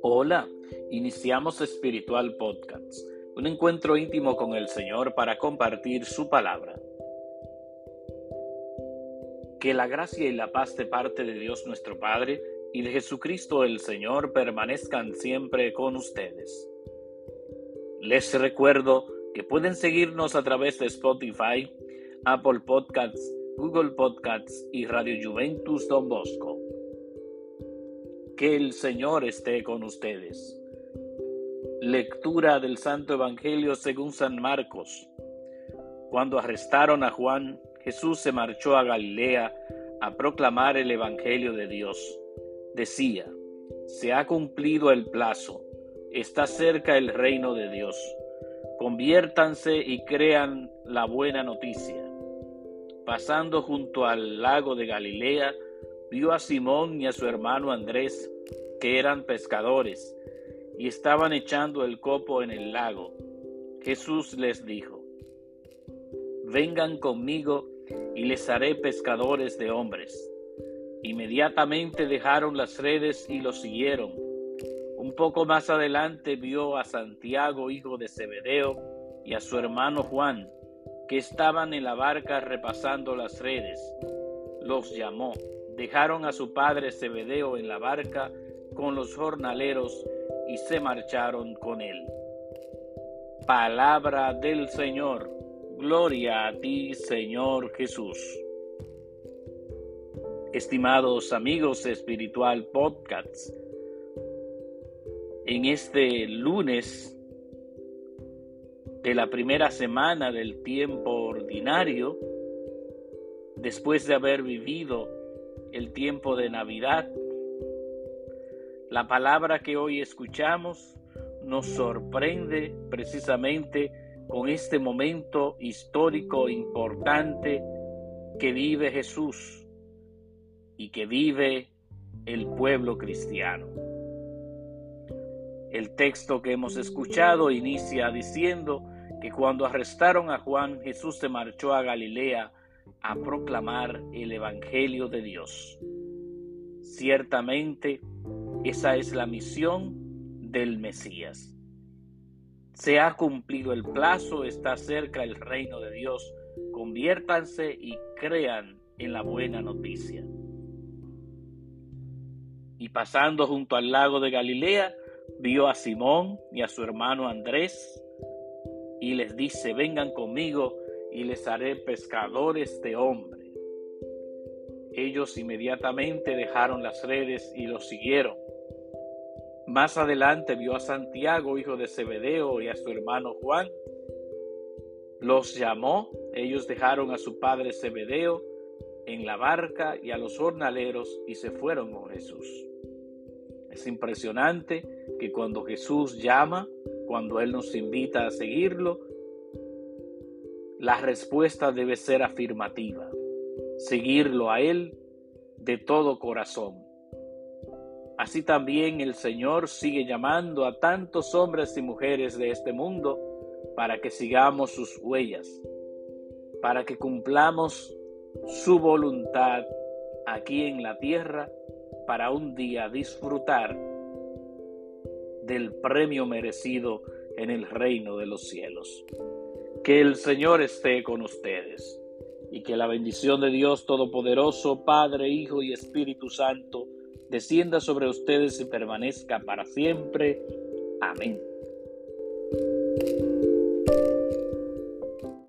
Hola, iniciamos Espiritual Podcast, un encuentro íntimo con el Señor para compartir su palabra. Que la gracia y la paz de parte de Dios nuestro Padre y de Jesucristo el Señor permanezcan siempre con ustedes. Les recuerdo que pueden seguirnos a través de Spotify, Apple Podcasts, Google Podcasts y Radio Juventus Don Bosco. Que el Señor esté con ustedes. Lectura del Santo Evangelio según San Marcos. Cuando arrestaron a Juan, Jesús se marchó a Galilea a proclamar el Evangelio de Dios. Decía, se ha cumplido el plazo, está cerca el reino de Dios. Conviértanse y crean la buena noticia. Pasando junto al lago de Galilea, vio a Simón y a su hermano Andrés, que eran pescadores, y estaban echando el copo en el lago. Jesús les dijo, Vengan conmigo y les haré pescadores de hombres. Inmediatamente dejaron las redes y lo siguieron. Un poco más adelante vio a Santiago, hijo de Zebedeo, y a su hermano Juan, que estaban en la barca repasando las redes. Los llamó. Dejaron a su padre Zebedeo en la barca con los jornaleros y se marcharon con él. Palabra del Señor. Gloria a ti, Señor Jesús. Estimados amigos espiritual podcasts, en este lunes de la primera semana del tiempo ordinario, después de haber vivido el tiempo de Navidad, la palabra que hoy escuchamos nos sorprende precisamente con este momento histórico importante que vive Jesús y que vive el pueblo cristiano. El texto que hemos escuchado inicia diciendo que cuando arrestaron a Juan, Jesús se marchó a Galilea a proclamar el Evangelio de Dios. Ciertamente, esa es la misión del Mesías. Se ha cumplido el plazo, está cerca el reino de Dios. Conviértanse y crean en la buena noticia. Y pasando junto al lago de Galilea, vio a Simón y a su hermano Andrés y les dice, vengan conmigo y les haré pescadores de hombres. Ellos inmediatamente dejaron las redes y los siguieron. Más adelante vio a Santiago, hijo de Zebedeo, y a su hermano Juan. Los llamó, ellos dejaron a su padre Zebedeo en la barca y a los jornaleros y se fueron con Jesús. Es impresionante que cuando Jesús llama, cuando Él nos invita a seguirlo, la respuesta debe ser afirmativa. Seguirlo a Él de todo corazón. Así también el Señor sigue llamando a tantos hombres y mujeres de este mundo para que sigamos sus huellas, para que cumplamos su voluntad aquí en la tierra para un día disfrutar del premio merecido en el reino de los cielos. Que el Señor esté con ustedes y que la bendición de Dios Todopoderoso, Padre, Hijo y Espíritu Santo, descienda sobre ustedes y permanezca para siempre. Amén.